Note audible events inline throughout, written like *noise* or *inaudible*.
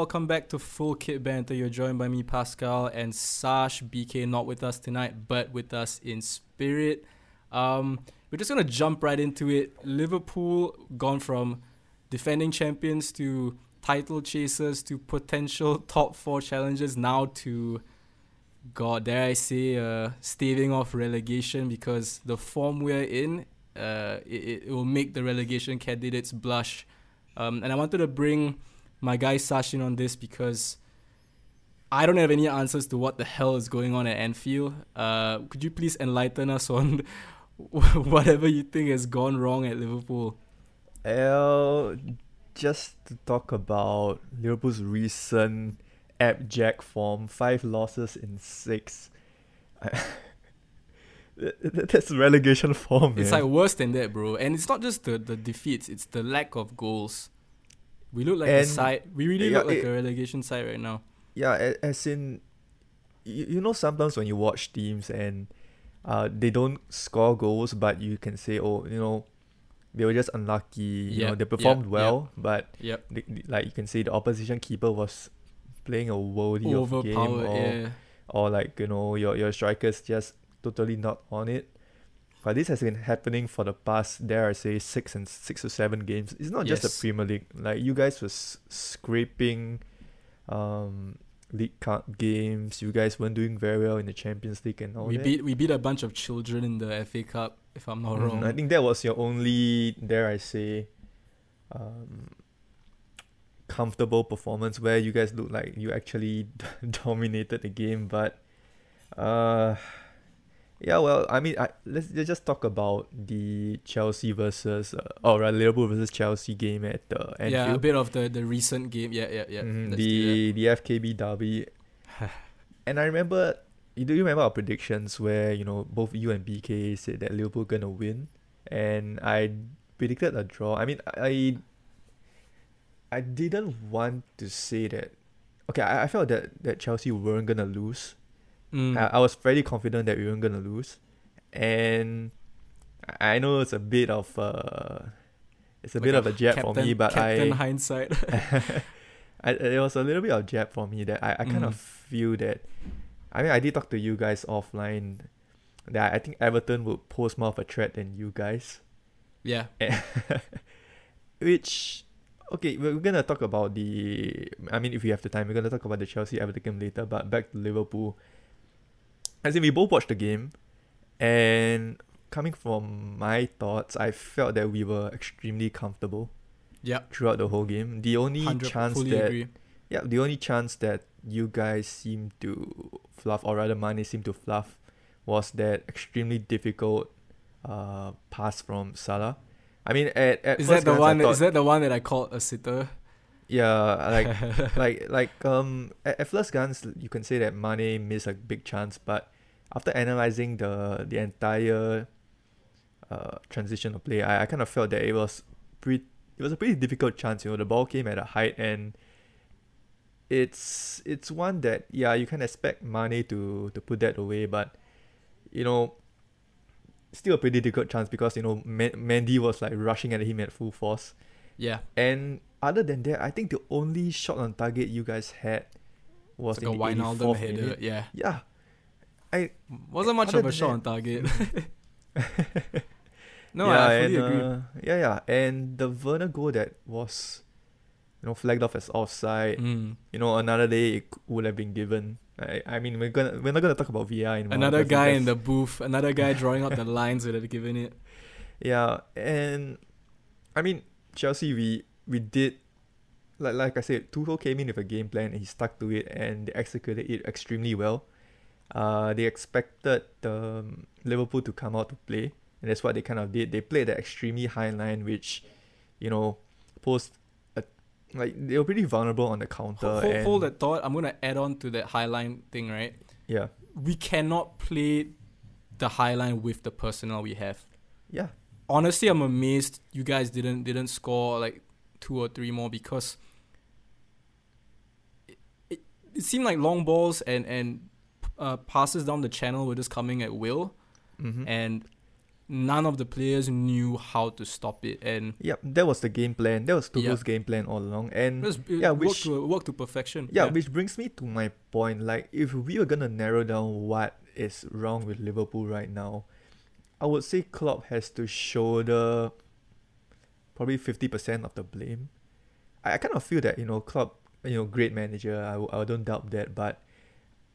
welcome back to Full Kit Banter. You're joined by me, Pascal, and Sash BK, not with us tonight, but with us in spirit. Um, we're just gonna jump right into it. Liverpool gone from defending champions to title chasers to potential *laughs* top four challenges now to God, dare I say, uh, staving off relegation because the form we're in, uh, it, it will make the relegation candidates blush. Um, and I wanted to bring my guy Sashin on this because I don't have any answers to what the hell is going on at Anfield. Uh, could you please enlighten us on *laughs* whatever you think has gone wrong at Liverpool? Well, just to talk about Liverpool's recent abject form, five losses in six. *laughs* That's relegation form. It's man. like worse than that, bro. And it's not just the, the defeats; it's the lack of goals. We look like a side. We really yeah, look like it- a relegation side right now. yeah, as in, you, you know, sometimes when you watch teams and uh, they don't score goals, but you can say, oh, you know, they were just unlucky. You know, they performed yep. well, but Yep, the, the- like you can say the opposition keeper was playing a worldie of game or Yeah, or like you know your your strikers just totally not on it. But this has been happening for the past dare I say six and six or seven games. It's not just the Premier League. Like you guys was scraping um League Cup games. You guys weren't doing very well in the Champions League and all we that. beat we beat a bunch of children in the FA Cup. If I'm not Mhm, wrong, I think that was your only dare I say um comfortable performance where you guys looked like you actually *laughs* dominated the game but uh yeah well i mean I, let's, let's just talk about the chelsea versus uh, or rather liverpool versus chelsea game at the anfield. Yeah, a bit of the the recent game. Yeah, yeah, yeah. Mhm, the the fkb derby. *laughs* And i remember you do you remember our predictions where you know both you and bk said that liverpool gonna win? And i predicted a draw. I mean i i didn't want to say that. Okay i, I felt that that chelsea weren't gonna lose. Mm. I, I was fairly confident that we weren't gonna lose and i know it's a bit of uh it's a Like bit of a jab for me captain- but captain i hindsight. *laughs* *laughs* I, it was a little bit of jab for me that I, I kind Mm. of feel that I mean I did talk to you guys offline that I think Everton would pose more of a threat than you guys. yeah, *laughs* Which okay, we're gonna talk about the I mean if we have the time, we're gonna talk about the Chelsea Everton game later, but back to Liverpool. As in we both watched the game and coming from my thoughts, I felt that we were extremely comfortable yeah. throughout the whole game. The only chance that agree. Yeah, the only chance that you guys seem to fluff, or rather Mane seemed to fluff, was that extremely difficult uh, pass from Salah. I mean, at, at Is first that the one? thought- Is that the one that I called a sitter? Yeah, like *laughs* like like um at, at first glance you can say that Mane missed a big chance, but after analyzing the the entire uh transition of play, I, I kind of felt that it was pretty it was a pretty difficult chance. You know, the ball came at a height and it's it's one that yeah you can expect Mane to to put that away, but you know. Still a pretty difficult chance because you know Man- Mendy was like rushing at him at full force, yeah, and other than that, I think the only shot on target you guys had was it's like a in the Wijnaldum 84th header. minute. Yeah, Yeah, I wasn't much of a shot that- on target. *laughs* no, yeah, I fully and, agree. uh, yeah, yeah, and the Werner goal that was, you know, flagged off as offside. Mm. You know, another day it would have been given. I, I mean, we're gonna we're not gonna talk about in Another guy in the booth, another guy *laughs* drawing out the lines would have given it. Yeah, and I mean Chelsea, we we did like like I said, Tuchel came in with a game plan and he stuck to it and they executed it extremely well. Uh, they expected um, Liverpool to come out to play, and that's what they kind of did. They played the extremely high line, which, you know, posed a, like they were pretty vulnerable on the counter. Hold, hold, and, hold that thought. I'm gonna add on to that high line thing, right? Yeah, We cannot play the high line with the personnel we have. yeah, honestly I'm amazed you guys didn't didn't score like two or three more because it, it, it seemed like long balls and and uh, passes down the channel were just coming at will mm-hmm. and none of the players knew how to stop it, and Yep, that was the game plan. That was Tuchel's Yep. game plan all along. it And was, it yeah, worked which- to worked to perfection. yeah, which brings me to my point. Like, if we were gonna narrow down what is wrong with Liverpool right now, I would say Klopp has to shoulder probably fifty percent of the blame. I, I kind of feel that you know Klopp, you know, great manager. I I don't doubt that, but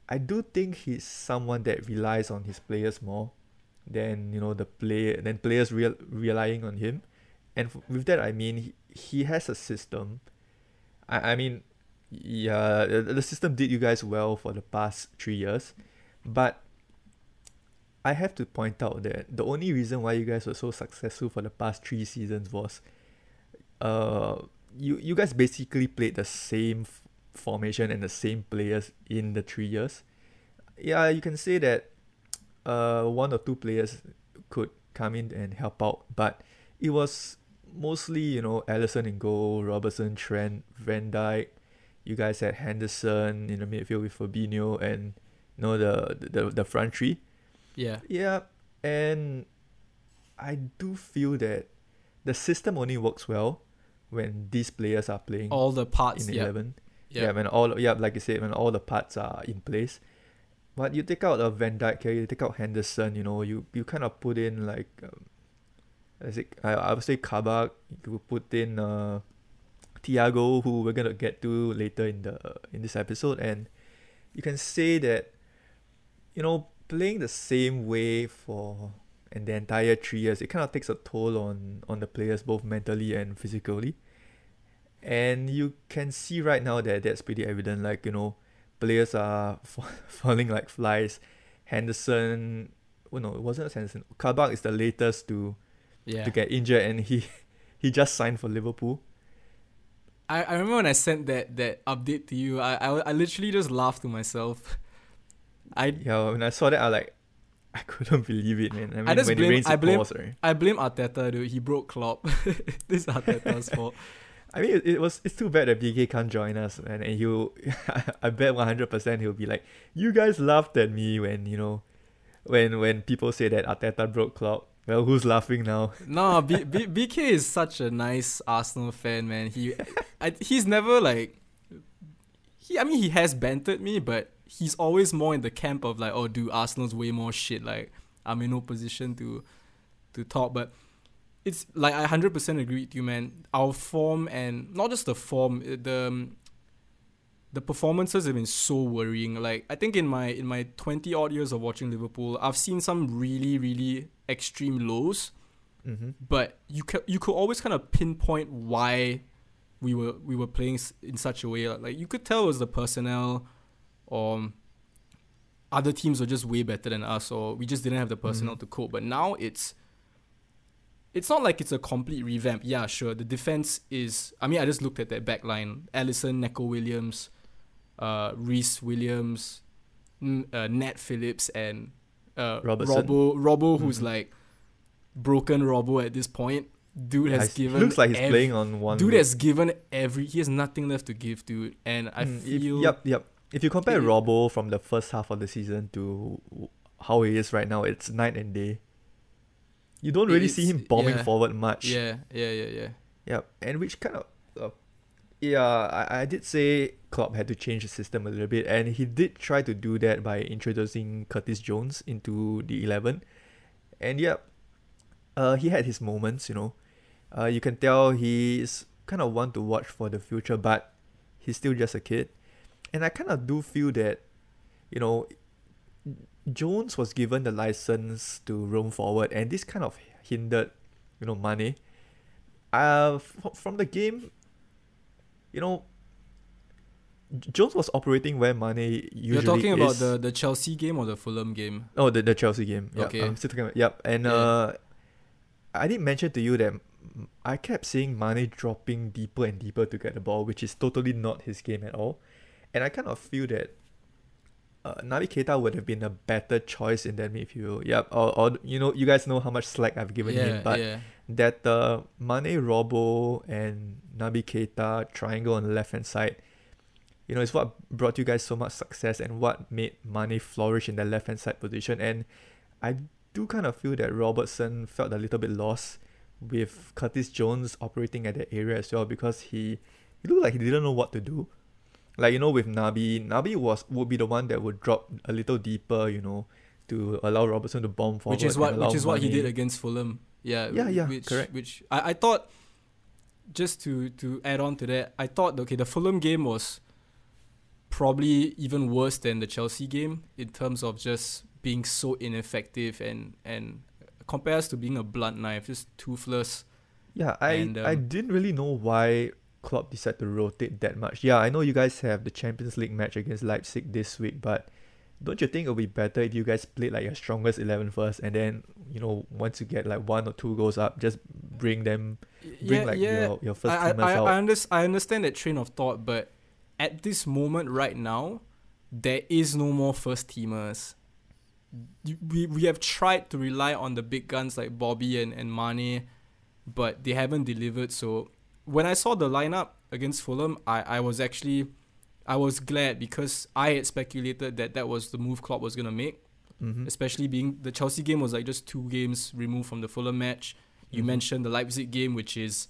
I do think he's someone that relies on his players more than you know the play than players real relying on him. And f- with that, I mean he, he has a system. I, I mean, yeah, the, the system did you guys well for the past three years, but I have to point out that the only reason why you guys were so successful for the past three seasons was, uh, you you guys basically played the same f- formation and the same players in the three years. Yeah, you can say that, uh, one or two players could come in and help out, but it was mostly you know Alisson in goal, Robertson, Trent, Van Dijk. You guys had Henderson in the midfield with Fabinho and you know the the the front three. yeah, Yeah, and I do feel that the system only works well when these players are playing all the parts. in Yeah, eleven. yeah, Yeah, when all yeah, like you said, when all the parts are in place. But you take out a Van Dijk, okay, you take out Henderson, you know, you, you kind of put in like, um, as it, I, I would say Kabak, you put in uh, Thiago, who we're gonna get to later in the in this episode, and you can say that, you know, playing the same way for and the entire three years, it kind of takes a toll on on the players both mentally and physically. And you can see right now that that's pretty evident. Like you know, players are *laughs* fa- falling like flies. Henderson, well, no, it wasn't Henderson. Kabak is the latest to yeah. to get injured, and he *laughs* he just signed for Liverpool. I, I remember when I sent that that update to you. I, I, I literally just laughed to myself. *laughs* I Yeah, when I saw that, I like, I couldn't believe it, man. I mean, just when blame- it rains, I it blame- pours, right? I blame Arteta, dude. He broke Klopp. this is Arteta's fault. I mean, it, it was it's too bad that BK can't join us, man. And he'll, *laughs* I bet one hundred percent he'll be like, you guys laughed at me when you know, when when people say that Arteta broke Klopp. Well, who's laughing now? No, B, B, BK is such a nice Arsenal fan, man. He, *laughs* I, he's never like, he. I mean, he has bantered me, but he's always more in the camp of like, oh, dude, Arsenal's way more shit. Like, I'm in no position to, to talk. But it's like I hundred percent agree with you, man. Our form and not just the form, uh, the. um, the performances have been so worrying. Like I think in my in my twenty odd years of watching Liverpool, I've seen some really really extreme lows Mm-hmm. but you can you could always kind of pinpoint why we were we were playing in such a way like, you could tell it was the personnel or other teams were just way better than us or we just didn't have the personnel Mhm. to cope but now it's it's not like it's a complete revamp yeah sure the defense is i mean i just looked at that back line alisson Neco williams uh rhys williams N- uh, nat phillips and uh Robertson. robbo robbo who's Mhm. like broken Robbo at this point. Dude has Yeah, given. looks like he's ev- playing on one. Dude has given every. He has nothing left to give, dude. And I Mm, if- feel. yep, yep. If you compare it- Robbo from the first half of the season to how he is right now, it's night and day. You don't really see him bombing yeah. forward much. Yeah, yeah, yeah, yeah. Yep, and which kind of, uh, yeah, I, I did say Klopp had to change the system a little bit, and he did try to do that by introducing Curtis Jones into the eleven, and yep, uh, he had his moments, you know, uh, you can tell he's kind of one to watch for the future, but he's still just a kid, and I kind of do feel that, you know, Jones was given the license to roam forward, and this kind of hindered, you know, Mane. Uh, f- from the game, you know, Jones was operating where Mane usually You're talking about is. the the Chelsea game or the Fulham game? Oh, the, the Chelsea game. Yep, Okay. I'm still talking about. Yep. And Yeah. uh, I did mention to you that I kept seeing Mane dropping deeper and deeper to get the ball, which is totally not his game at all. And I kind of feel that uh, Keita would have been a better choice in that midfield. Yep. Or, or you know, you guys know how much slack I've given yeah, him, but yeah. that uh, Mane, Robbo, and Naby Keita triangle on the left hand side, you know, is what brought you guys so much success and what made Mane flourish in the left hand side position. And I do kind of feel that Robertson felt a little bit lost with Curtis Jones operating at that area as well because he he looked like he didn't know what to do. Like you know, with Naby, Naby was would be the one that would drop a little deeper, you know, to allow Robertson to bomb forward. which is what which is what he did against Fulham. Yeah, Yeah, yeah, which, correct. Which I, I thought, just to to add on to that, I thought okay, the Fulham game was probably even worse than the Chelsea game in terms of just being so ineffective and and compares to being a blunt knife, just toothless. Yeah, I And, I um, didn't really know why Klopp decide to rotate that much. Yeah, I know you guys have the Champions League match against Leipzig this week, but don't you think it would be better if you guys played like your strongest 11 first and then, you know, once you get like one or two goals up, just bring them, bring yeah, like yeah. your, your first I, I, teamers I, out? I, under, I understand that train of thought, but at this moment right now, there is no more first teamers. We, we have tried to rely on the big guns like Bobby and, and Mane, but they haven't delivered. So when I saw the lineup against Fulham, I, I was actually I was glad because I had speculated that that was the move Klopp was gonna make Mhm. especially being the Chelsea game was like just two games removed from the Fulham match. You Mhm. mentioned the Leipzig game, which is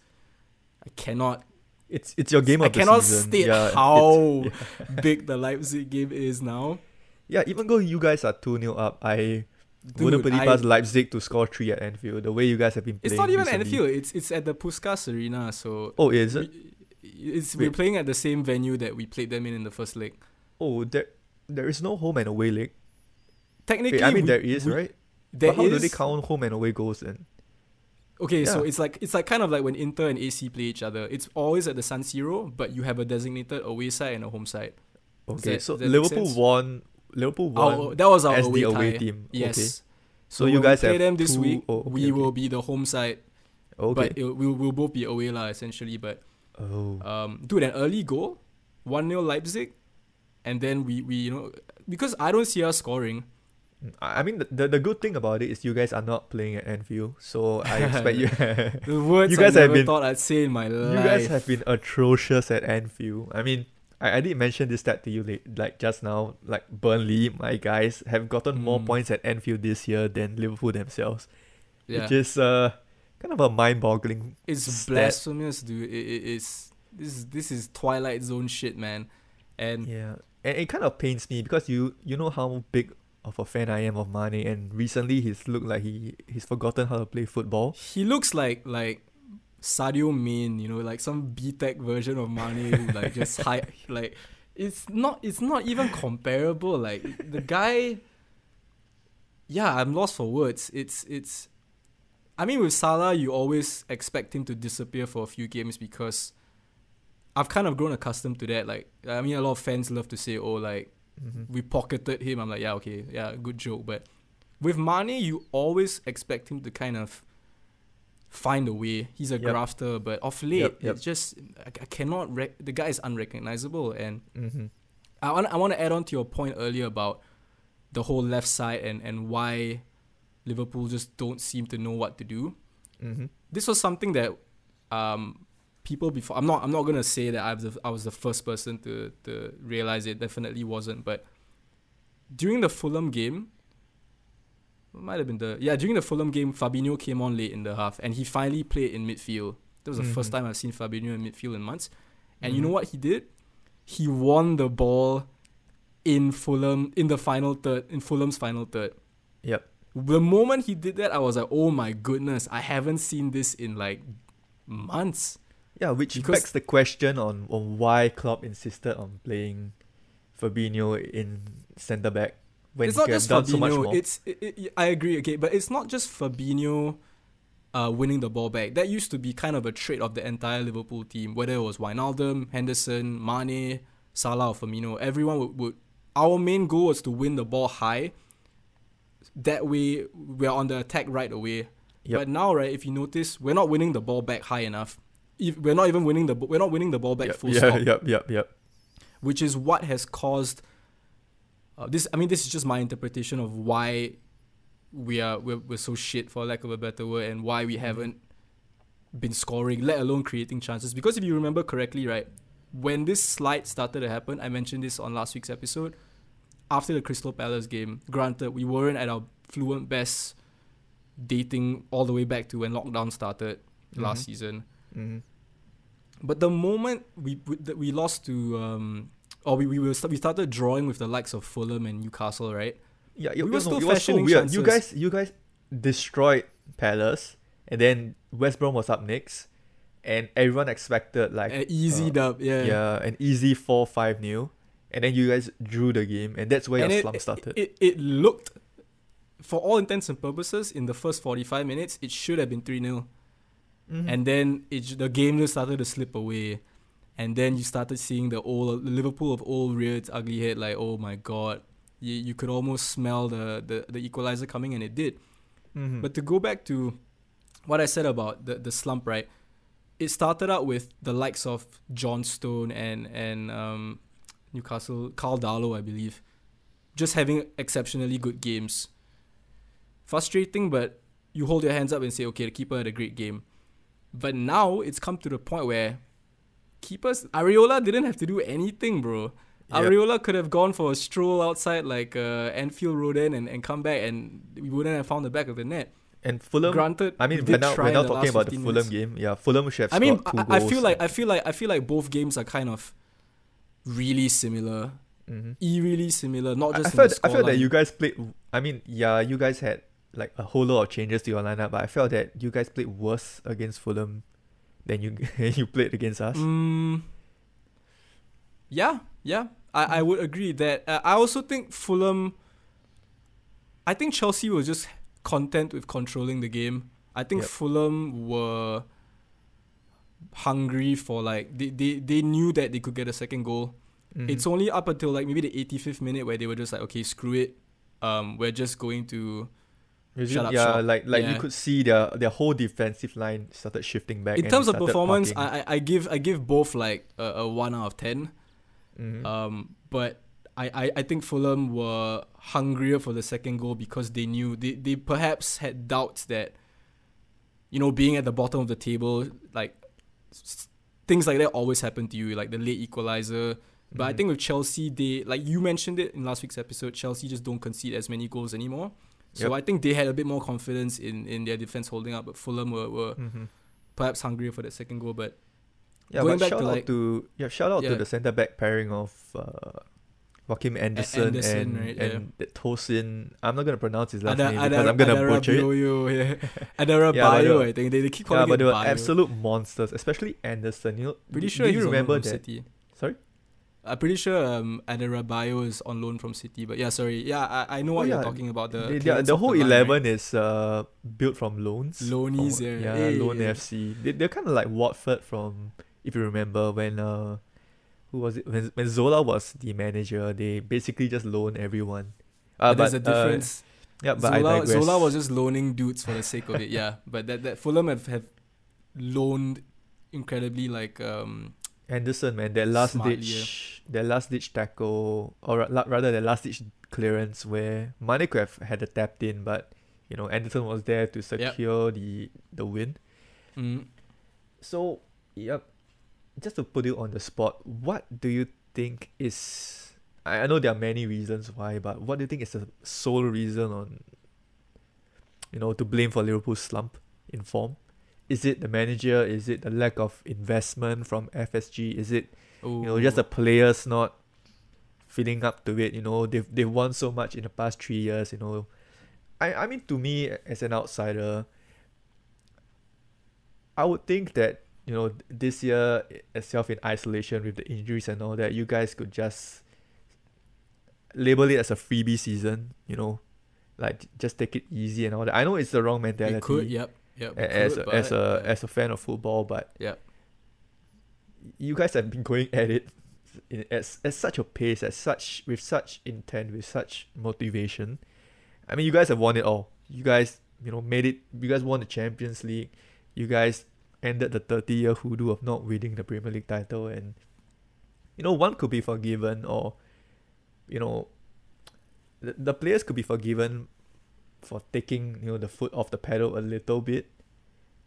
I cannot It's it's your game I of the game. I cannot state yeah, *laughs* how yeah. big the Leipzig game is now. Yeah, even though you guys are 2 0 up, I Dude, put it I- past Leipzig to score 3 at Anfield. The way you guys have been playing. It's not even recently. Anfield. It's it's at the Puskas Arena. So Oh, is it? we- it's we're playing at the same venue that we played them in in the first leg. Oh, there, there is no home and away league. Technically, Wait, I mean, we- there is, we- right? There but how do they count home and away goals then? Okay, so it's like it's like kind of like when Inter and AC play each other. It's always at the San Siro, but you have a designated away side and a home side. Okay, that- so does that make Liverpool won. Liverpool won. Our, that was our away, the away team. Yes. Okay. So, So you we guys play have them this two- week. oh, okay, we okay. will be the home side, Okay. but it, we will both be away lah essentially. But oh. um, dude, an early goal, one 0 Leipzig, and then we we you know because I don't see us scoring. I mean, the, the, the good thing about it is you guys are not playing at Anfield, so I *laughs* expect you. The words *laughs* You guys I have never been- thought I'd say in my life. you guys have been atrocious at Anfield. I mean, I, I did mention this stat to you late, like just now. Like Burnley, my guys have gotten more Mm. points at Anfield this year than Liverpool themselves, yeah. which is uh kind of a mind-boggling. It's stat. blasphemous, dude. It, it, it's this is this is Twilight Zone shit, man. And Yeah, and it kind of pains me because you you know how big of a fan I am of Mane, and recently he's looked like he he's forgotten how to play football. he looks like like Sadio Mane, you know, like some B Tech version of Mane, like just *laughs* high, like it's not it's not even comparable. Like the guy, yeah, I'm lost for words. It's it's, I mean, with Salah, you always expect him to disappear for a few games because I've kind of grown accustomed to that. Like, I mean, a lot of fans love to say, "Oh, like Mhm. we pocketed him." I'm like, yeah, okay, yeah, good joke. But with Mane, you always expect him to kind of find a way. He's a Yep. grafter, but of late, Yep, yep. it's just I, I cannot. Rec- the guy is unrecognizable, and Mhm. I want I want to add on to your point earlier about the whole left side and and why Liverpool just don't seem to know what to do. Mhm. This was something that um people before I'm not I'm not gonna say that I was the, I was the first person to to realize it. Definitely wasn't, but during the Fulham game. Might have been the yeah during the Fulham game. Fabinho came on late in the half, and he finally played in midfield. That was the first Mhm. time I've seen Fabinho in midfield in months. And you know what he did? He won the ball in Fulham in the final third in Fulham's final third. Yep. The moment he did that, I was like, "Oh my goodness! I haven't seen this in like months." Yeah, which Because- begs the question on, on why Klopp insisted on playing Fabinho in centre back when it's not just done so much Fabinho. more. It's it, it, I agree, okay, but it's not just Fabinho. Uh, winning the ball back. That used to be kind of a trait of the entire Liverpool team, whether it was Wijnaldum, Henderson, Mane, Salah, or Firmino. Everyone would, would. Our main goal was to win the ball high. That way, we're on the attack right away. Yep. But now, right, if you notice, we're not winning the ball back high enough. If we're not even winning the, we're not winning the ball back yep, full yeah, stop *laughs* yep, yep, yep. which is what has caused uh, this. I mean, this is just my interpretation of why we are we're, we're so shit, for lack of a better word, and why we haven't been scoring, let alone creating chances. Because if you remember correctly, right, when this slide started to happen, I mentioned this on last week's episode. After the Crystal Palace game, granted we weren't at our fluent best dating all the way back to when lockdown started last Mhm. season. Mm-hmm. But the moment we we lost to um or we we were we started drawing with the likes of Fulham and Newcastle, right? Yeah, it, We were was, still it was so fashioning weird. You guys, you guys destroyed Palace, and then West Brom was up next, and everyone expected like An easy uh, dub, yeah. yeah, an easy four five nil, and then you guys drew the game, and that's where and your it, slump started. It, it looked, for all intents and purposes, in the first 45 minutes, it should have been 3 0. Mhm. And then it, the game just started to slip away. And then you started seeing the old Liverpool of old rear ugly head, like, oh my god. You, you could almost smell the, the, the equalizer coming, and it did. Mhm. But to go back to what I said about the, the slump, right? It started out with the likes of Johnstone and and um, Newcastle, Karl Darlow, I believe, just having exceptionally good games. Frustrating, but you hold your hands up and say, okay, the keeper had a great game. But now it's come to the point where keepers, Areola didn't have to do anything, bro. Yeah. Areola could have gone for a stroll outside like uh, Anfield Road End and, and come back and we wouldn't have found the back of the net. and Fulham. Granted, I mean, we're now we're now talking about the 15 Fulham minutes. game. Yeah, Fulham should have I mean, scored two I, I feel like I feel like I feel like both games are kind of really similar, Mhm. eerily similar. Not just I in felt I felt that you guys played. I mean, yeah, you guys had like a whole lot of changes to your lineup, but I felt that you guys played worse against Fulham than you *laughs* you played against us. Mm, yeah, yeah, I, I would agree that. Uh, I also think Fulham. I think Chelsea was just content with controlling the game. I think Yep. Fulham were hungry for like they, they, they knew that they could get a second goal. Mhm. It's only up until like maybe the 85th minute where they were just like, okay, screw it. Um, we're just going to Is shut it- up yeah, shop. like like you could see their their whole defensive line started shifting back. in terms of performance, parking. I, I I give I give both like a, a one out of ten. Mhm. Um, but I, I, I think Fulham were hungrier for the second goal because they knew they, they perhaps had doubts that, you know, being at the bottom of the table, like s- things like that always happen to you, like the late equalizer. But I Mhm. think with Chelsea, they like you mentioned it in last week's episode. Chelsea just don't concede as many goals anymore. So Yep. I think they had a bit more confidence in, in their defense holding up. But Fulham were, were Mhm. perhaps hungrier for that second goal. But Yeah, Going but back shout to, out like- to yeah, shout out Yeah. to the centre back pairing of uh, Joachim Andersen, Andersen, and right, yeah. and that Tosin. I'm not gonna pronounce his last Ada- name Ada- because I'm gonna Adara butcher it. Bioyo, yeah. *laughs* Adara Yeah, Bio, the- I think they, they keep calling Yeah, but they were Bio. absolute monsters, especially Andersen. You know, Pretty do- sure do he's you remember that? City. I'm pretty sure um, Adara Bio is on loan from City. But yeah, sorry. Yeah, I, I know Oh, what you're yeah. talking about. The They- they are- clearance the whole right? eleven is uh, built from loans. Loanies, yeah. yeah, Yeah, loan yeah. FC. They they're kind of like Watford from, if you remember when uh, who was it when when Zola was the manager? They basically just loan everyone. Uh, But there's a but, uh, difference. yeah, but I Zola. Zola was just loaning dudes for the sake of it. Yeah, but that, that Fulham have, have loaned incredibly like um Andersen, man, their last Smartly, ditch, their last ditch tackle, or ra- rather their last ditch clearance, where Mane could have had a tapped in, but you know Andersen was there to secure the the win. mm, So, yep, just to put you on the spot, what do you think is? I, I know there are many reasons why, but what do you think is the sole reason on? You know, to blame for Liverpool's slump in form. Is it the manager? Is it the lack of investment from FSG? Is it you know just the players not feeling up to it? You know they've they've won so much in the past three years you know. I i mean to me as an outsider i would think that you know this year itself in isolation with the injuries and all that you guys could just label it as a freebie season you know. Like just take it easy and all that. I know it's the wrong mentality It could, yep, yep. as could, a, as a yeah. as a fan of football, but Yep. you guys have been going at it in, at, at such a pace, at such with such intent, with such motivation. I mean, you guys have won it all. You guys, you know, made it. You guys won the Champions League. You guys ended the 30 year hoodoo of not winning the Premier League title, and you know, one could be forgiven, or you know, the, the players could be forgiven for taking you know the foot off the pedal a little bit.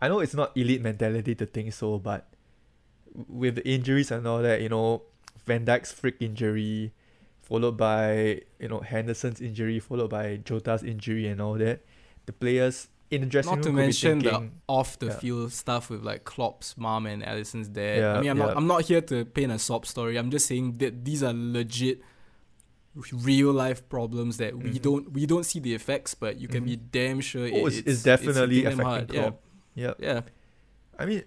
I know it's not elite mentality to think so, but with the injuries and all that, you know, Van Dijk's freak injury, followed by you know Henderson's injury, followed by Jota's injury and all that, the players in the dressing Not room to could be mention the off the yeah. field stuff with like Klopp's mom and Alisson's dad. Yeah, I mean, I'm yeah. not I'm not here to paint a sob story. I'm just saying that these are legit real life problems that we Mhm. don't we don't see the effects, but you can be damn sure Oh, it's, it's definitely them affecting. Yeah. Yeah, yeah. I mean,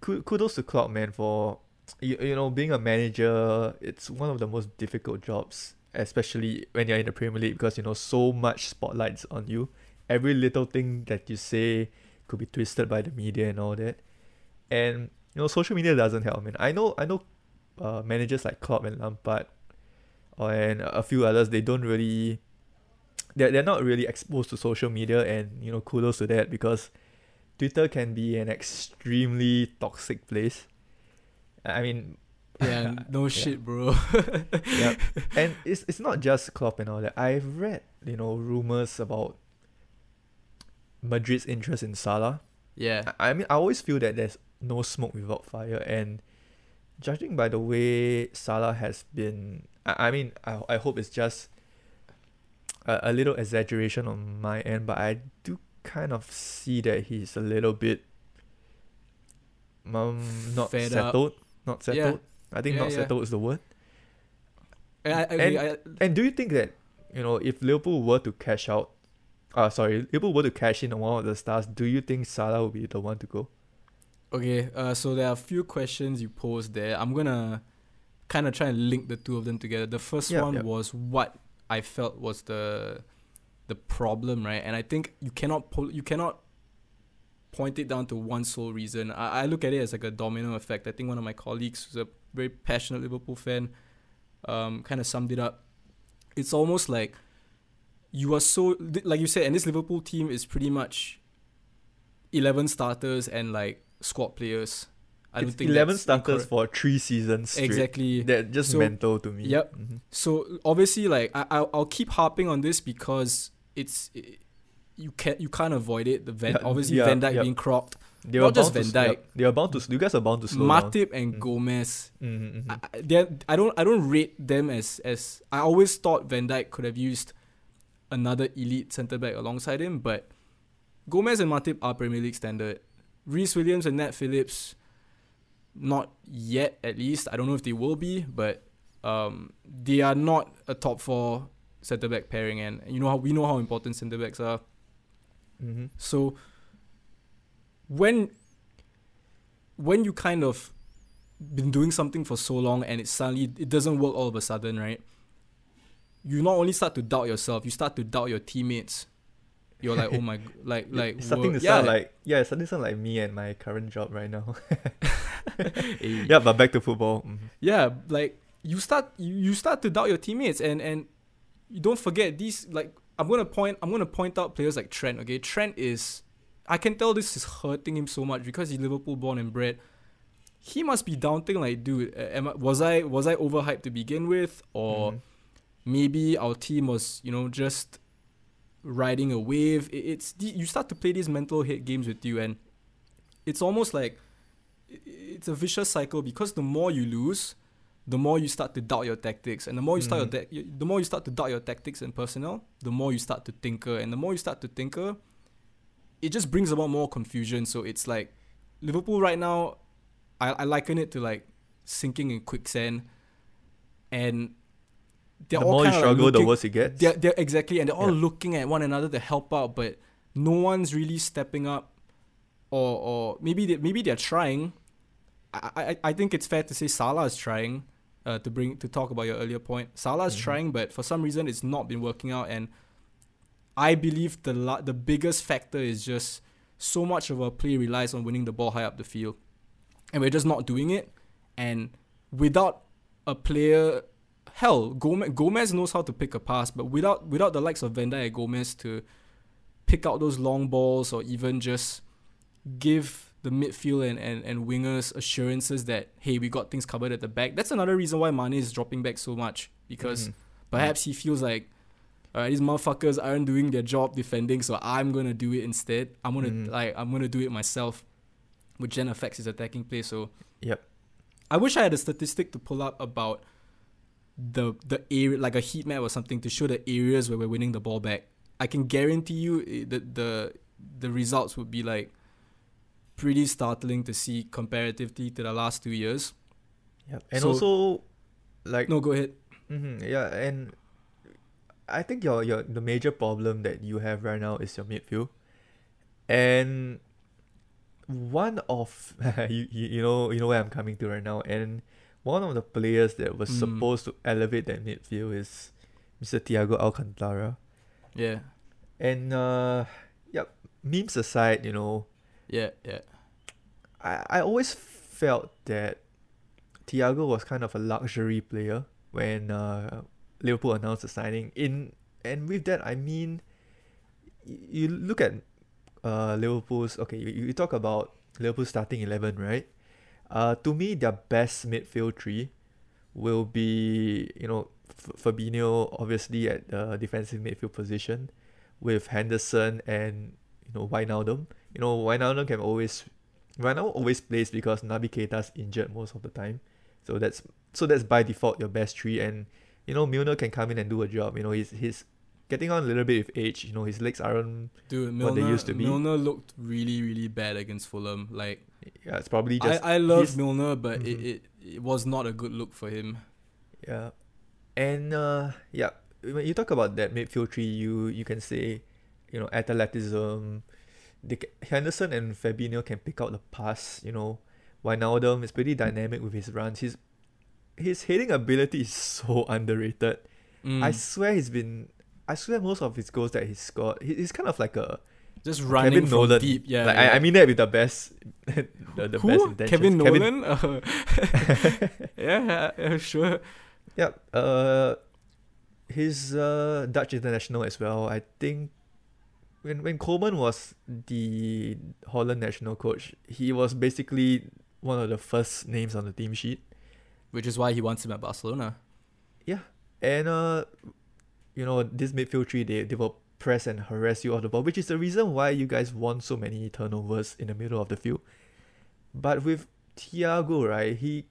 ku- kudos to Klopp, man, for you, you know being a manager. It's one of the most difficult jobs, especially when you're in the Premier League, because you know so much spotlights on you. Every little thing that you say could be twisted by the media and all that, and you know social media doesn't help. Man, I know, I know, uh, managers like Klopp and Lampard, and a few others, they don't really. *tsk* They're, they're not really exposed to social media and you know kudos to that because Twitter can be an extremely toxic place. I mean, Yeah, *laughs* no Yeah. shit, bro. *laughs* yeah, *laughs* and it's it's not just Klopp and all that. I've read you know rumors about Madrid's interest in Salah. yeah, I, I mean, I always feel that there's no smoke without fire, and judging by the way Salah has been, I, I mean, I I hope it's just a, a little exaggeration on my end, but I do kind of see that he's a little bit um not Fed up. settled, not Yeah. settled. I think Yeah, not yeah. settled is the word. And I, okay, I, And do you think that you know if Liverpool were to cash out, uh sorry, Liverpool were to cash in on one of the stars, do you think Salah would be the one to go? Okay, uh, so there are a few questions you posed there. I'm gonna kind of try and link the two of them together. The first Yeah, one yeah. was what I felt was the the problem, right? And I think you cannot pull, you cannot point it down to one sole reason. I, I look at it as like a domino effect. I think one of my colleagues who's a very passionate Liverpool fan, um, kind of summed it up. It's almost like you are so like you said, and this Liverpool team is pretty much eleven starters and like squad players. I don't it's think eleven starters for three seasons straight. exactly. That just So- mental to me. Yep. Mhm. So obviously, like I, I'll, I'll keep harping on this because it's it, you can't you can't avoid it. The Van, Yeah, obviously yeah, Van yeah. being cropped, They Not just to, Van s- yep, they are bound to. You guys are bound to slow down. And Mm. Gomez. Mhm, mhm. I, I- don't I don't rate them as as I always thought Van Dijk could have used another elite centre back alongside him, but Gomez and Matip are Premier League standard. Rhys Williams and Nat Phillips, not yet at least. I don't know if they will be, but um, they are not a top four centre back pairing, and you know how we know how important centre backs are. Mhm. So when when you kind of been doing something for so long and it suddenly it doesn't work all of a sudden, right? You not only start to doubt yourself, you start to doubt your teammates. You're like, oh my, *laughs* like like it's starting wha- to yeah, like yeah, it's starting to sound like me and my current job right now. *laughs* *laughs* yeah, but back to football. Mhm. yeah, like you start you, you start to doubt your teammates and and you don't forget these like I'm gonna point I'm gonna point out players like Trent. Okay, Trent is I can tell this is hurting him so much because he's Liverpool born and bred. He must be doubting like, dude, am I, was I was I overhyped to begin with, or Mhm. maybe our team was you know just riding a wave. It's you start to play these mental hit games with you, and it's almost like it's a vicious cycle because the more you lose, the more you start to doubt your tactics, and the more you start Mhm. your ta- the more you start to doubt your tactics and personnel, the more you start to tinker, and the more you start to tinker, it just brings about more confusion. So it's like Liverpool right now, I, I liken it to like sinking in quicksand, and the all more you like, struggle, the looking- worse it gets. they're, they're exactly, and they're all Yeah. looking at one another to help out, but no one's really stepping up, or or maybe they, maybe they're trying. I, I I think it's fair to say Salah is trying, uh, to bring to talk about your earlier point. Salah is Mhm. trying, but for some reason it's not been working out, and I believe the la- the biggest factor is just so much of our play relies on winning the ball high up the field, and we're just not doing it, and without a player hell, Gomez, Gomez knows how to pick a pass, but without without the likes of Dijk and Gomez to pick out those long balls or even just give the midfield and, and, and wingers assurances that hey we got things covered at the back. That's another reason why Mane is dropping back so much because Mhm. perhaps he feels like alright these motherfuckers aren't doing their job defending, so I'm gonna do it instead. I'm gonna Mhm. like I'm gonna do it myself, which then affects his attacking play. So Yep. I wish I had a statistic to pull up about the the area like a heat map or something to show the areas where we're winning the ball back. I can guarantee you eh, the the the results would be like pretty startling to see comparatively to the last two years. Yep. And So- also, like No, go ahead. Mm-hmm, yeah, and I think your your the major problem that you have right now is your midfield, and one of *laughs* you, you you know you know where I'm coming to right now, and one of the players that was Mm. supposed to elevate that midfield is Mr. Thiago Alcantara, Yeah, and uh, yep, memes aside, you know, yeah, yeah. I, I always felt that Thiago was kind of a luxury player when uh, Liverpool announced the signing. In and with that I mean, you look at uh, Liverpool's okay. You, you talk about Liverpool starting eleven, right? Uh, to me, their best midfield three will be you know F- Fabinho obviously at the defensive midfield position, with Henderson and you know Wijnaldum. You know Wijnaldum can always Wijnaldum always plays because Naby Keita's injured most of the time, so that's so that's by default your best three. And you know Milner can come in and do a job. You know he's he's getting on a little bit with age. You know his legs aren't. Dude, Milner, What they used to be. Milner looked really, really bad against Fulham. Like Yeah, it's probably just I love he's- Milner, but it, Mhm. it it was not a good look for him. Yeah, and uh, yeah, when you talk about that midfield tree, you you can say, you know, athleticism. They Henderson and Fabinho can pick out the pass. You know, Wijnaldum is pretty dynamic with his runs. His his heading ability is so *laughs* underrated. Mm. I swear he's been. I swear most of his goals that he's scored, he, he's kind of like a just running Kevin Nolan. deep. Yeah, like yeah. I, I mean that with the best, *laughs* the, the Who? best intentions. Kevin Nolan? *laughs* *laughs* Uh, yeah, yeah, sure. Yep. Uh, he's uh Dutch international as well. I think when when Koeman was the Holland national coach, he was basically one of the first names on the team sheet. Which is why he wants him at Barcelona. Yeah, and uh, you know this midfield three, they they will press and harass you off the ball, which is the reason why you guys won so many turnovers in the middle of the field. But with Thiago, right, he.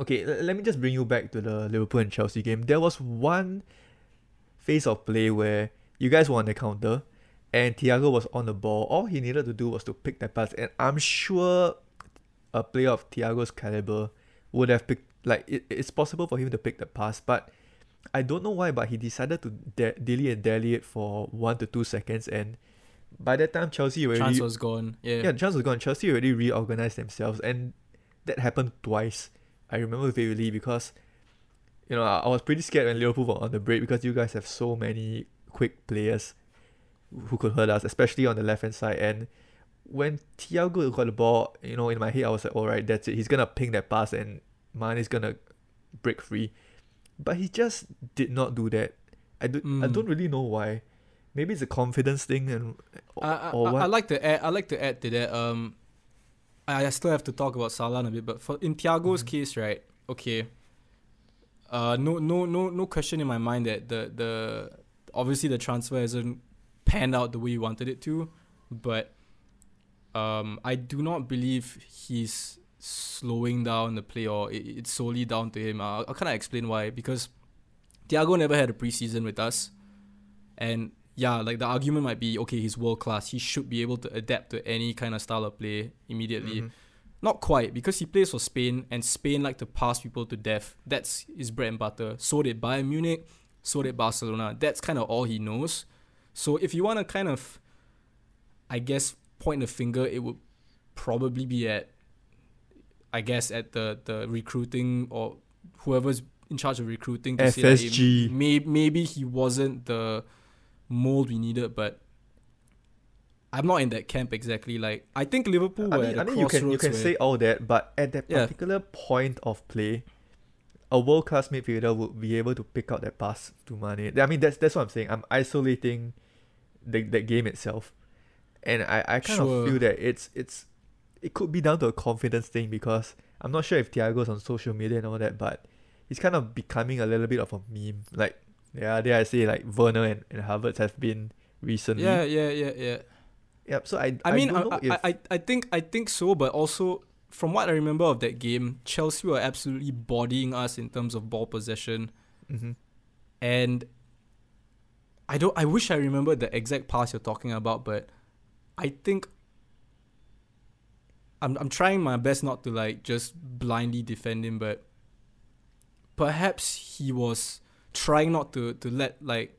Okay, l- let me just bring you back to the Liverpool and Chelsea game. There was one phase of play where you guys were on the counter, and Thiago was on the ball. All he needed to do was to pick that pass, and I'm sure a player of Thiago's caliber would have picked. Like it, it's possible for him to pick the pass, but I don't know why. But he decided to de- dilly and dally it for one to two seconds, and by that time Chelsea already Chance was gone. Yeah. yeah, chance was gone. Chelsea already reorganized themselves, and that happened twice. I remember vividly because, you know, I, I was pretty scared when Liverpool were on the break because you guys have so many quick players who could hurt us, especially on the left hand side. And when Thiago got the ball, you know, in my head I was like, all right, that's it. He's gonna ping that pass, and Mane is gonna break free. But he just did not do that. I do, I Mm. don't really know why. Maybe it's a confidence thing, and or, I, I, or I- what? I like to add. I like to add to that. Um, I, I still have to talk about Salah a bit, but for in Thiago's Mhm. case, right? Okay. Uh, no, no, no, no question in my mind that the the obviously the transfer hasn't panned out the way you wanted it to, but um, I do not believe he's slowing down the play or it, it's solely down to him. I'll, I'll kind of explain why because Thiago never had a preseason with us, and yeah, like the argument might be okay, he's world class. He should be able to adapt to any kind of style of play immediately. Mhm. Not quite, because he plays for Spain, and Spain like to pass people to death. That's his bread and butter. So did Bayern Munich, so did Barcelona. That's kind of all he knows. So if you want to kind of, I guess, point the finger, it would probably be at, I guess, at the the recruiting or whoever's in charge of recruiting to say that FSG. it- may, maybe he wasn't the mold we needed, but I'm not in that camp exactly. Like I think Liverpool I were mean, I mean you can you can where- say all that, but at that Yeah. particular point of play, a world class midfielder would be able to pick out that pass to Mane. I mean that's that's what I'm saying. I'm isolating the that game itself. And I, I kind Sure. of feel that it's it's it could be down to a confidence thing because I'm not sure if Thiago's on social media and all that, but he's kind of becoming a little bit of a meme. Like yeah, there I say like Werner and, and Havertz have been recently. Yeah, yeah, yeah, yeah. Yep. So I I, mean, I, don't know if I, I, I think I think so, but also from what I remember of that game, Chelsea were absolutely bodying us in terms of ball possession, Mhm. and I don't. I wish I remember the exact pass you're talking about, but I think I'm I'm trying my best not to like just blindly defend him, but perhaps he was trying not to to let like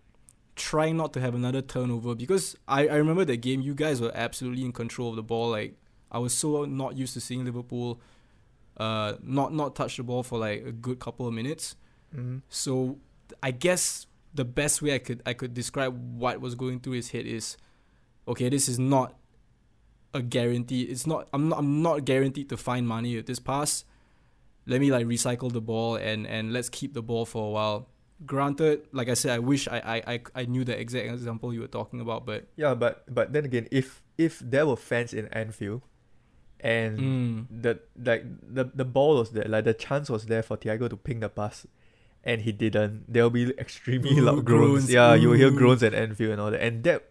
trying not to have another turnover because I, I remember that game you guys were absolutely in control of the ball like I was so not used to seeing Liverpool uh not not touch the ball for like a good couple of minutes Mm-hmm. so I guess the best way I could I could describe what was going through his head is okay this is not a guarantee. It's not I'm not I'm not guaranteed to find money with this pass. Let me like recycle the ball and and let's keep the ball for a while. Granted like I said I wish I I I, knew the exact example you were talking about but Yeah, but but then again, if if there were fans in Anfield, and mm, the like the the ball was there, like the chance was there for Thiago to ping the pass, and he didn't. There will be extremely Ooh, loud groans. groans, Yeah, you will hear groans at Anfield and all that, and that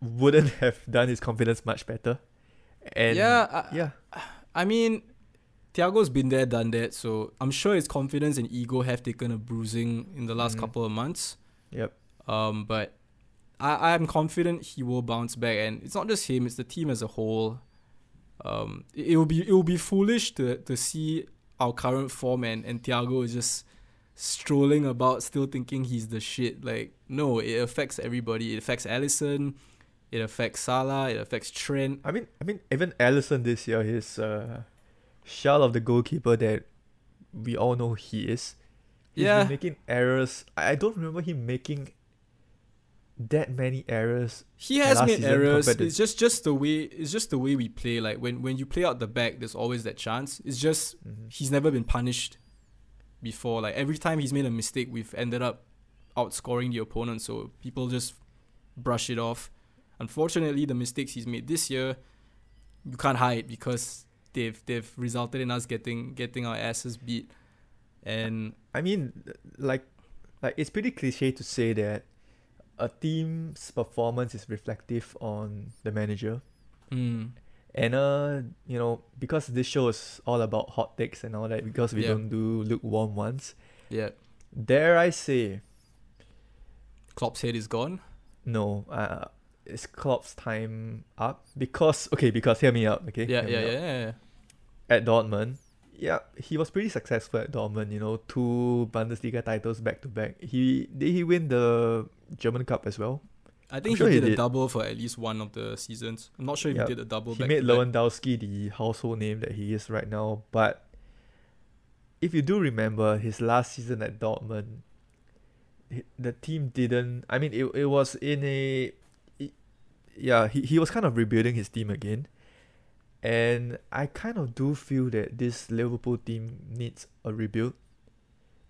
wouldn't *laughs* have done his confidence much better. And yeah I, yeah, I mean, Thiago's been there, done that, so I'm sure his confidence and ego have taken a bruising in the last Mhm. couple of months. yep. Um, but I I'm confident he will bounce back, and it's not just him; it's the team as a whole. Um, it, it will be it will be foolish to to see our current form and and Thiago is just strolling about, still thinking he's the shit. Like no, it affects everybody. It affects Alisson. It affects Salah. It affects Trent. I mean, I mean, even Alisson this year, his uh, shell of the goalkeeper that we all know he is. He's Yeah. been making errors. I don't remember him making that many errors. He has made errors. to- It's just just the way it's just the way we play. Like when when you play out the back, there's always that chance. It's just he's never been punished before. Like every time he's made a mistake, we've ended up outscoring the opponent. So people just brush it off. Unfortunately, the mistakes he's made this year, you can't hide because they've they've resulted in us getting getting our asses beat. And I mean, like, like it's pretty cliche to say that a team's performance is reflective on the manager. mm, And uh, you know, because this show is all about hot takes and all that, because we Yeah. don't do lukewarm ones. yeah, Dare I say, Klopp's head is gone. no, uh, it's Klopp's time up because okay, because hear me out, okay? Yeah, me yeah, yeah, yeah. At Dortmund, yeah, he was pretty successful at Dortmund. You know, two Bundesliga titles back to back. He did he win the German Cup as well? I think sure he he did a double for at least one of the seasons. I'm not sure if Yup. he did a double. he made. Lewandowski the household name that he is right now. But if you do remember his last season at Dortmund, he- the team didn't. I mean, it, it was in a. yeah, he, he was kind of rebuilding his team again. And I kind of do feel that this Liverpool team needs a rebuild.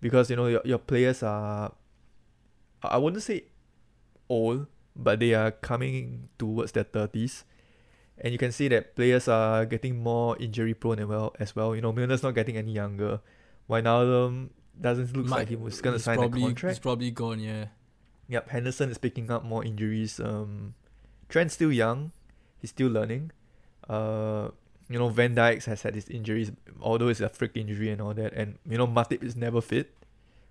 Because, you know, your, your players are. I wouldn't say old, but they are coming towards their 30s and you can see that players are getting more injury prone as well. As well, you know, Milner's not getting any younger. Wijnaldum doesn't look Might- like he was gonna sign probably, a He's probably gone. Yeah. Yep, Henderson is picking up more injuries. Um, Trent's still young, he's still learning. Uh, you know, Van Dijk has had his injuries, although it's a freak injury and all that. And you know, Matip is never fit.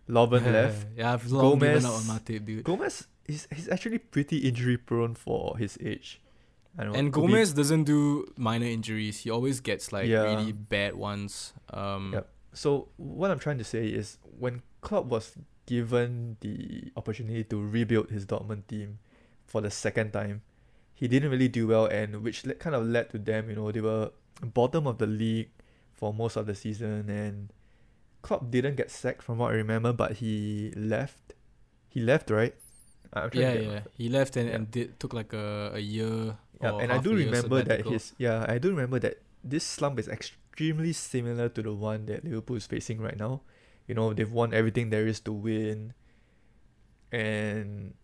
Lovren left. yeah, I've long given up on Gomez- Matip, dude. Gomez is he's actually pretty injury prone for his age. I don't know, and could be- Gomez doesn't do minor injuries. He always gets like Yeah. really bad ones. Um, Yep. So what I'm trying to say is when Klopp was given the opportunity to rebuild his Dortmund team for the second time, he didn't really do well, and which le- kind of led to them. You know, they were bottom of the league for most of the season, and Klopp didn't get sacked from what I remember, but he left. He left, right? Yeah, to yeah. He left and, Yeah. and did took like a, a year. Yeah, and I do remember that his yeah, I do remember that this slump is extremely similar to the one that Liverpool is facing right now. You know, they've won everything there is to win. And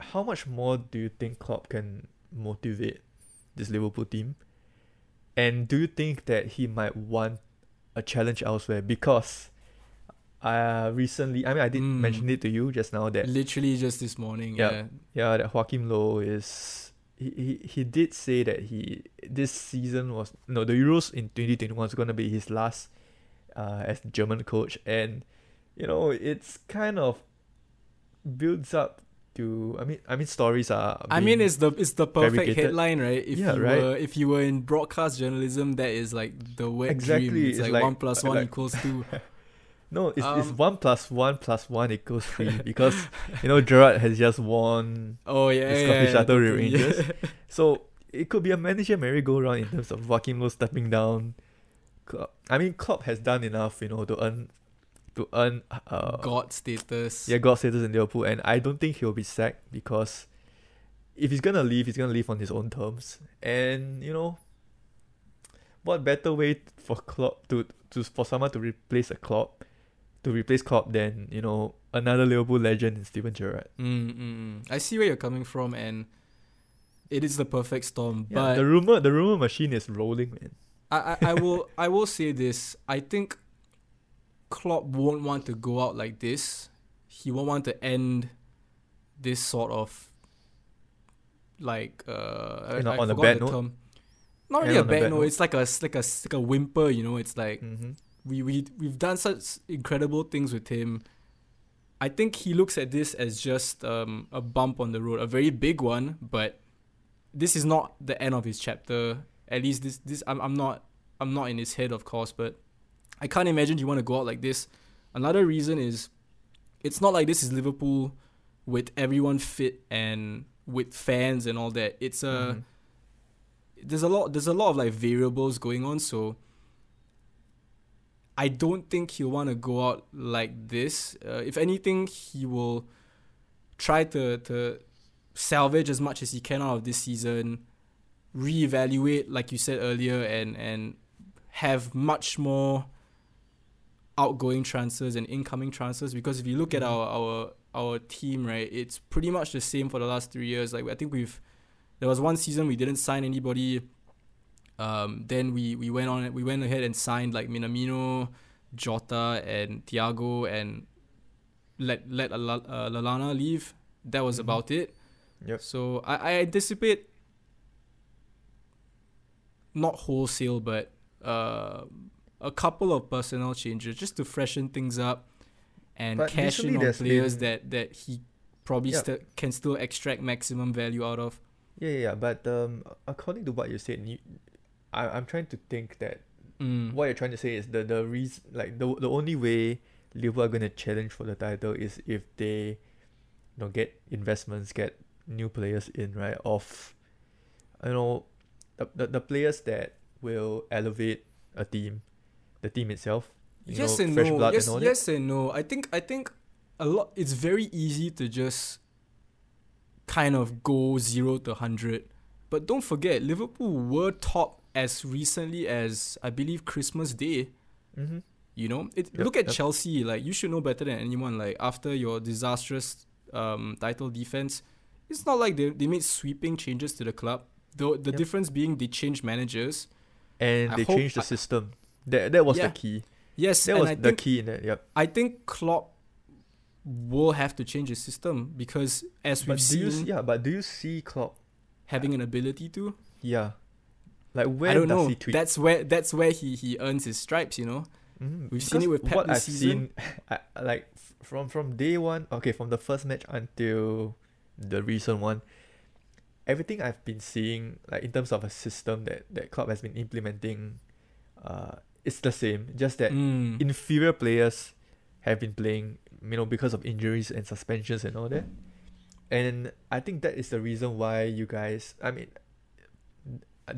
how much more do you think Klopp can motivate this Liverpool team? And do you think that he might want a challenge elsewhere? Because uh recently I mean I did Mm. mention it to you just now that literally just this morning. Yeah. Yeah. yeah, that Joachim Low is he, he he did say that he this season was no the Euros in twenty twenty one is gonna be his last uh as German coach and you know it's kind of builds up to I mean I mean stories are I mean, it's the it's the perfect fabricated. headline, right? If Yeah, you right. were if you were in broadcast journalism, that is like the wet Exactly, dream. It's, it's like, like- one plus one like- equals two. *laughs* no it's, it's um, one plus one plus one equals three because you know Gerrard has just won *laughs* Oh yeah, It's yeah, coffee yeah, shuttle. Rangers. *laughs* so it could be a manager merry-go-round in terms of Joachim Low stepping down. Klopp- I mean Klopp has done enough, you know, to earn to earn uh God status. yeah God status in Liverpool, and I don't think he'll be sacked because if he's gonna leave, he's gonna leave on his own terms. And you know, what better way for Klopp to to for someone to replace a Klopp, to replace Klopp than you know another Liverpool legend in Steven Gerrard. Mm, mm, mm. I see where you're coming from, and it is the perfect storm. Yeah, but the rumor the rumor machine is rolling, man. I, I, I will I will say this. I think Klopp won't want to go out like this. He won't want to end this sort of like uh You know, I on a bad the note? term. Not really a bad note. note? It's like a like a like a whimper. You know, it's like Mm-hmm. we we we've done such incredible things with him. I think he looks at this as just um, a bump on the road, a very big one, but this is not the end of his chapter. At least this this I'm I'm not I'm not in his head, of course, but I can't imagine you want to go out like this. Another reason is it's not like this is Liverpool with everyone fit and with fans and all that. It's a Mhm. there's a lot there's a lot of like variables going on so i don't think he'll want to go out like this uh, if anything he will try to to salvage as much as he can out of this season reevaluate like you said earlier and and have much more outgoing transfers and incoming transfers because if you look at Mhm. our our our team right it's pretty much the same for the last 3 years like i think we've there was one season we didn't sign anybody. Um, then we, we went on we went ahead and signed like Minamino, Jota, and Thiago, and let let uh, Lallana leave. That was Mhm. about it. Yep. So I, I anticipate not wholesale, but uh, a couple of personnel changes just to freshen things up and But cash in on players been- that that he probably Yeah. sti- can still extract maximum value out of. Yeah, yeah, yeah, but um, according to what you said, you, I, I'm trying to think that Mm. what you're trying to say is the the reason, like the the only way Liverpool are gonna challenge for the title is if they, you know, get investments, get new players in, right? Of, you know, the the, the players that will elevate a team, the team itself. You yes know, and fresh no. blood Yes, and yes and no. I think I think a lot. It's very easy to just kind of go zero to hundred, but don't forget Liverpool were top as recently as I believe Christmas Day. Mm-hmm. You know, it. Yep, look at yep. Chelsea. Like you should know better than anyone. Like after your disastrous um title defense, it's not like they they made sweeping changes to the club. The the Yep. difference being they changed managers. And I they changed the I- system. That that was Yeah. the key. Yes, That was I the think key in that. Yep. I think Klopp will have to change his system because as we've But you seen, see, yeah? But do you see Klopp? having an ability to, Yeah. Like where I don't does know. That's where that's where he he earns his stripes. You know. Mhm, We've seen it with Pep what I've season. seen, *laughs* I, I- like from from day one. Okay, from the first match until the recent one, everything I've been seeing, like in terms of a system that that club has been implementing, uh, it's the same. Just that Mm. inferior players have been playing, you know, because of injuries and suspensions and all that. And I think that is the reason why you guys. I mean,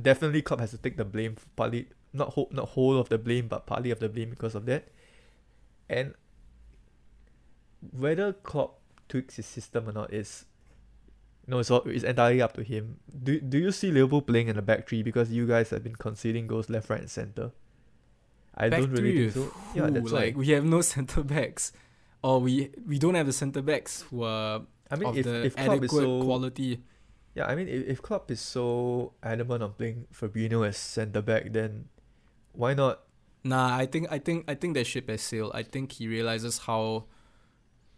definitely club has to take the blame. Partly not whole, not whole of the blame, but partly of the blame because of that. And whether Klopp tweaks his system or not is. No, it's, all, it's entirely up to him. Do, do you see Liverpool playing in the back three because you guys have been conceding goals left, right, and center? I Back don't really think so. Yeah, that's like why. we have no *laughs* centre backs, or we we don't have the centre backs who are I mean, of if, the if Klopp adequate so quality. yeah, I mean, if, if Klopp is so adamant on playing Fabinho as centre back, then why not? Nah, I think I think I think that ship has sailed. I think he realizes how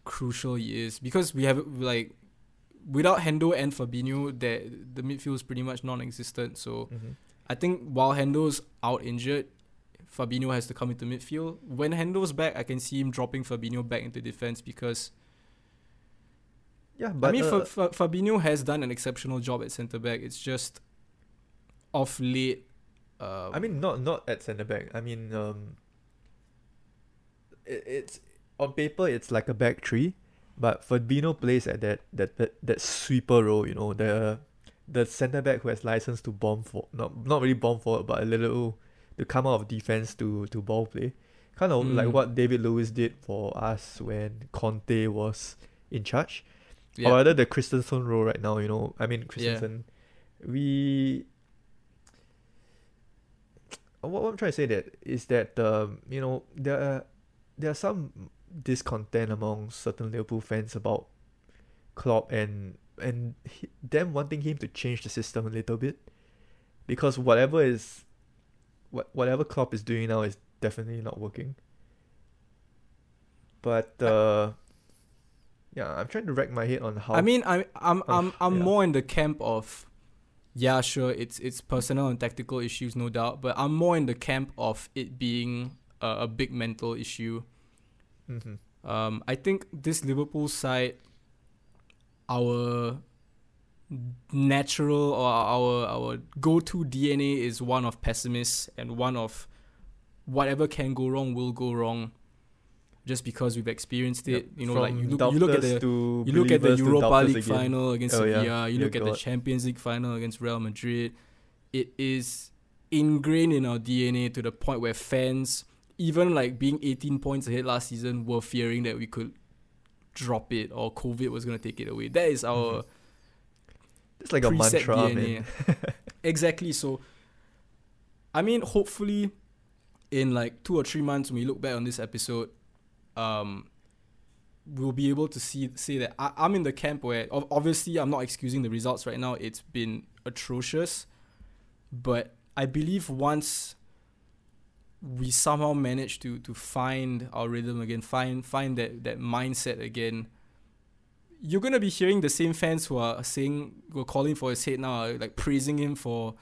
crucial he is because we have like without Hendo and Fabinho, that the midfield is pretty much non-existent. So mm-hmm. I think while Hendo's out injured, Fabinho has to come into midfield. When Hendo's back, I can see him dropping Fabinho back into defense because yeah, but I mean, uh, Fa- Fa- Fabinho has done an exceptional job at centre back. It's just off late. Um, I mean, not not at centre back. I mean, um, it, it's on paper it's like a back three, but Fabinho plays at that that that, that sweeper role. You know, the the centre back who has license to bomb for not not really bomb forward, but a little to come out of defense to to ball play, kind of like Mm. what David Luiz did for us when Conte was in charge yeah. or rather the Christensen role right now, you know. I mean Yeah. Christensen we what, what I'm trying to say that is that um, you know, there are there are some discontent among certain Liverpool fans about Klopp and and he, them wanting him to change the system a little bit because whatever is what whatever Klopp is doing now is definitely not working. But uh yeah, I'm trying to rack my head on how I mean, I, I'm I'm Ugh, I'm yeah. more in the camp of, yeah, sure, it's it's personal and tactical issues, no doubt, but I'm more in the camp of it being a, a big mental issue. Mhm. Um, I think this Liverpool side, our natural or our our go-to DNA is one of pessimists and one of whatever can go wrong will go wrong, just because we've experienced it. Yep, You know, like you look you look at the you look at the Europa League again. final against Oh, yeah. Sevilla. You Yeah, look at the Champions League final against Real Madrid. It is ingrained in our DNA to the point where fans, even like being 18 points ahead last season, were fearing that we could drop it or COVID was gonna take it away. That is our Mhm. It's like a mantra, DNA. man. *laughs* exactly. So, I mean, hopefully, in like two or three months, when we look back on this episode, um, we'll be able to see say that I, I'm in the camp where obviously I'm not excusing the results right now. It's been atrocious, but I believe once we somehow manage to to find our rhythm again, find find that that mindset again. You're gonna be hearing the same fans who are saying, who are calling for his head now, like praising him for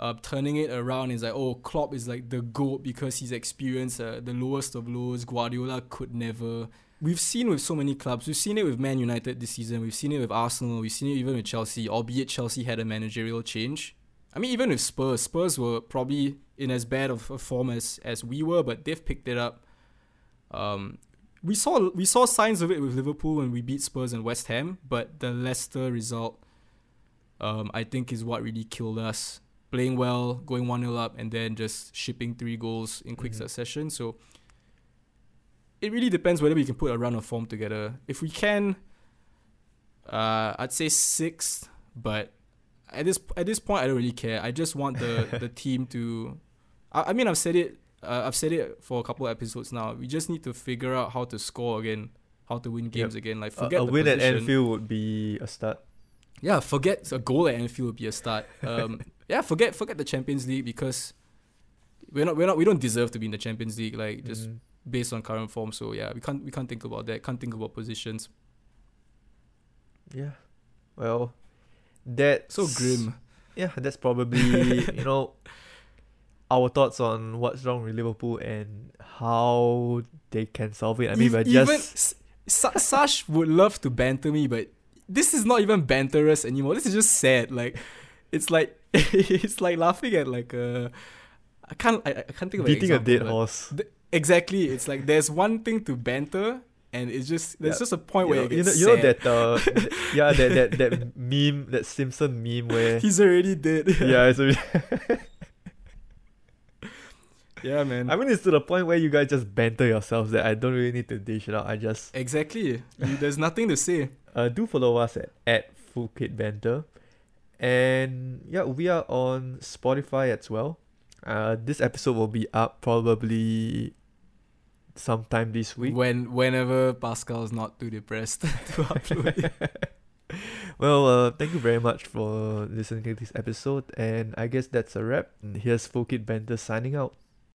uh, turning it around. It's like, oh, Klopp is like the goat because he's experienced uh, the lowest of lows. Guardiola could never. We've seen with so many clubs. We've seen it with Man United this season. We've seen it with Arsenal. We've seen it even with Chelsea. Albeit Chelsea had a managerial change. I mean, even with Spurs, Spurs were probably in as bad of a form as as we were, but they've picked it up. Um, we saw we saw signs of it with Liverpool when we beat Spurs and West Ham, but the Leicester result, um, I think, is what really killed us. Playing well, going one 0 up, and then just shipping three goals in quick Mhm. succession. So it really depends whether we can put a run of form together. If we can, uh, I'd say sixth, but at this at this point, I don't really care. I just want the *laughs* the team to. I, I mean, I've said it. Uh, I've said it for a couple of episodes now. We just need to figure out how to score again, how to win games again. Like forget a the win at position. Anfield would be a start. Yeah, forget a goal at Anfield would be a start. Um, *laughs* yeah, forget forget the Champions League because we're not we're not we don't deserve to be in the Champions League. Like just Mhm. based on current form. So yeah, we can't we can't think about that. Can't think about positions. Yeah. Well, that's So grim. Yeah, that's probably you know *laughs* our thoughts on what's wrong with Liverpool and how they can solve it. I mean, we're even just S- Sash would love to banter me, but this is not even banterous anymore. This is just sad. Like it's like *laughs* it's like laughing at like a. I can't I, I can't think of beating a dead horse. Th- exactly. It's like there's one thing to banter, and it's just there's Yeah. just a point You where know, it you know, you know that uh, *laughs* th- yeah, that that that meme, that Simpson meme where he's already dead. yeah, it's a, *laughs* yeah, man. I mean, it's to the point where you guys just banter yourselves that I don't really need to dish it out. I just exactly. You, there's nothing to say. uh, do follow us at, at Full Kit Banter. And yeah, we are on Spotify as well. Uh, this episode will be up probably sometime this week. When whenever Pascal's not too depressed *laughs* to upload. it. *laughs* well, uh, thank you very much for listening to this episode. And I guess that's a wrap. Here's Full Kit Banter signing out.